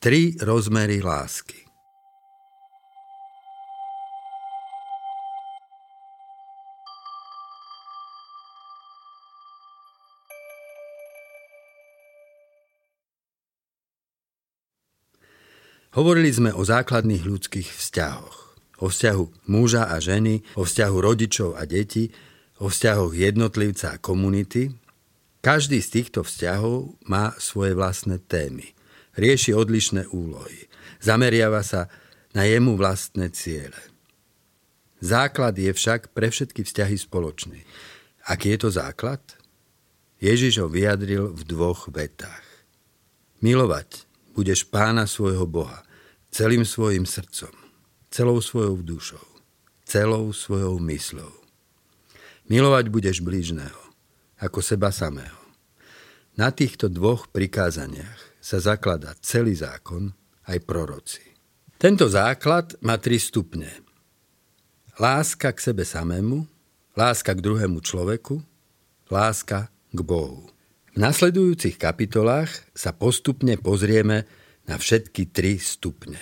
Tri rozmery lásky. Hovorili sme o základných ľudských vzťahoch. O vzťahu muža a ženy, o vzťahu rodičov a detí, o vzťahoch jednotlivca a komunity. Každý z týchto vzťahov má svoje vlastné témy. Rieši odlišné úlohy. Zameriava sa na jemu vlastné ciele. Základ je však pre všetky vzťahy spoločný. Aký je to základ? Ježiš ho vyjadril v dvoch vetách. Milovať budeš pána svojho Boha celým svojim srdcom, celou svojou dušou, celou svojou myslou. Milovať budeš blížneho, ako seba samého. Na týchto dvoch prikázaniach sa zakladá celý zákon aj proroci. Tento základ má tri stupne. Láska k sebe samému, láska k druhému človeku, láska k Bohu. V nasledujúcich kapitolách sa postupne pozrieme na všetky tri stupne.